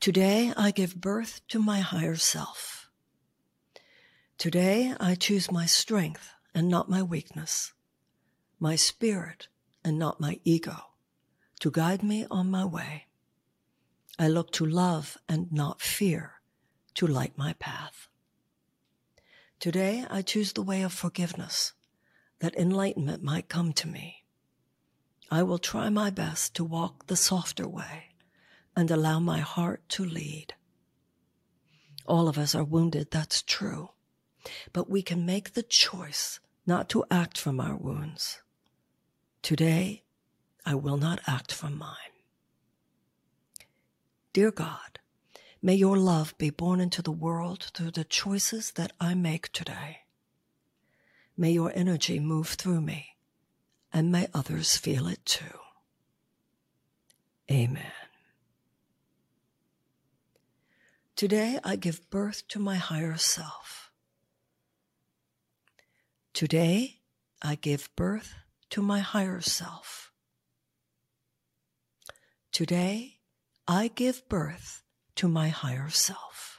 Today I give birth to my higher self. Today I choose my strength and not my weakness, my spirit and not my ego to guide me on my way. I look to love and not fear to light my path. Today I choose the way of forgiveness that enlightenment might come to me. I will try my best to walk the softer way and allow my heart to lead. All of us are wounded, that's true. But we can make the choice not to act from our wounds. Today, I will not act from mine. Dear God, may your love be born into the world through the choices that I make today. May your energy move through me and may others feel it too. Amen. Today I give birth to my higher self. Today I give birth to my higher self. Today I give birth to my higher self.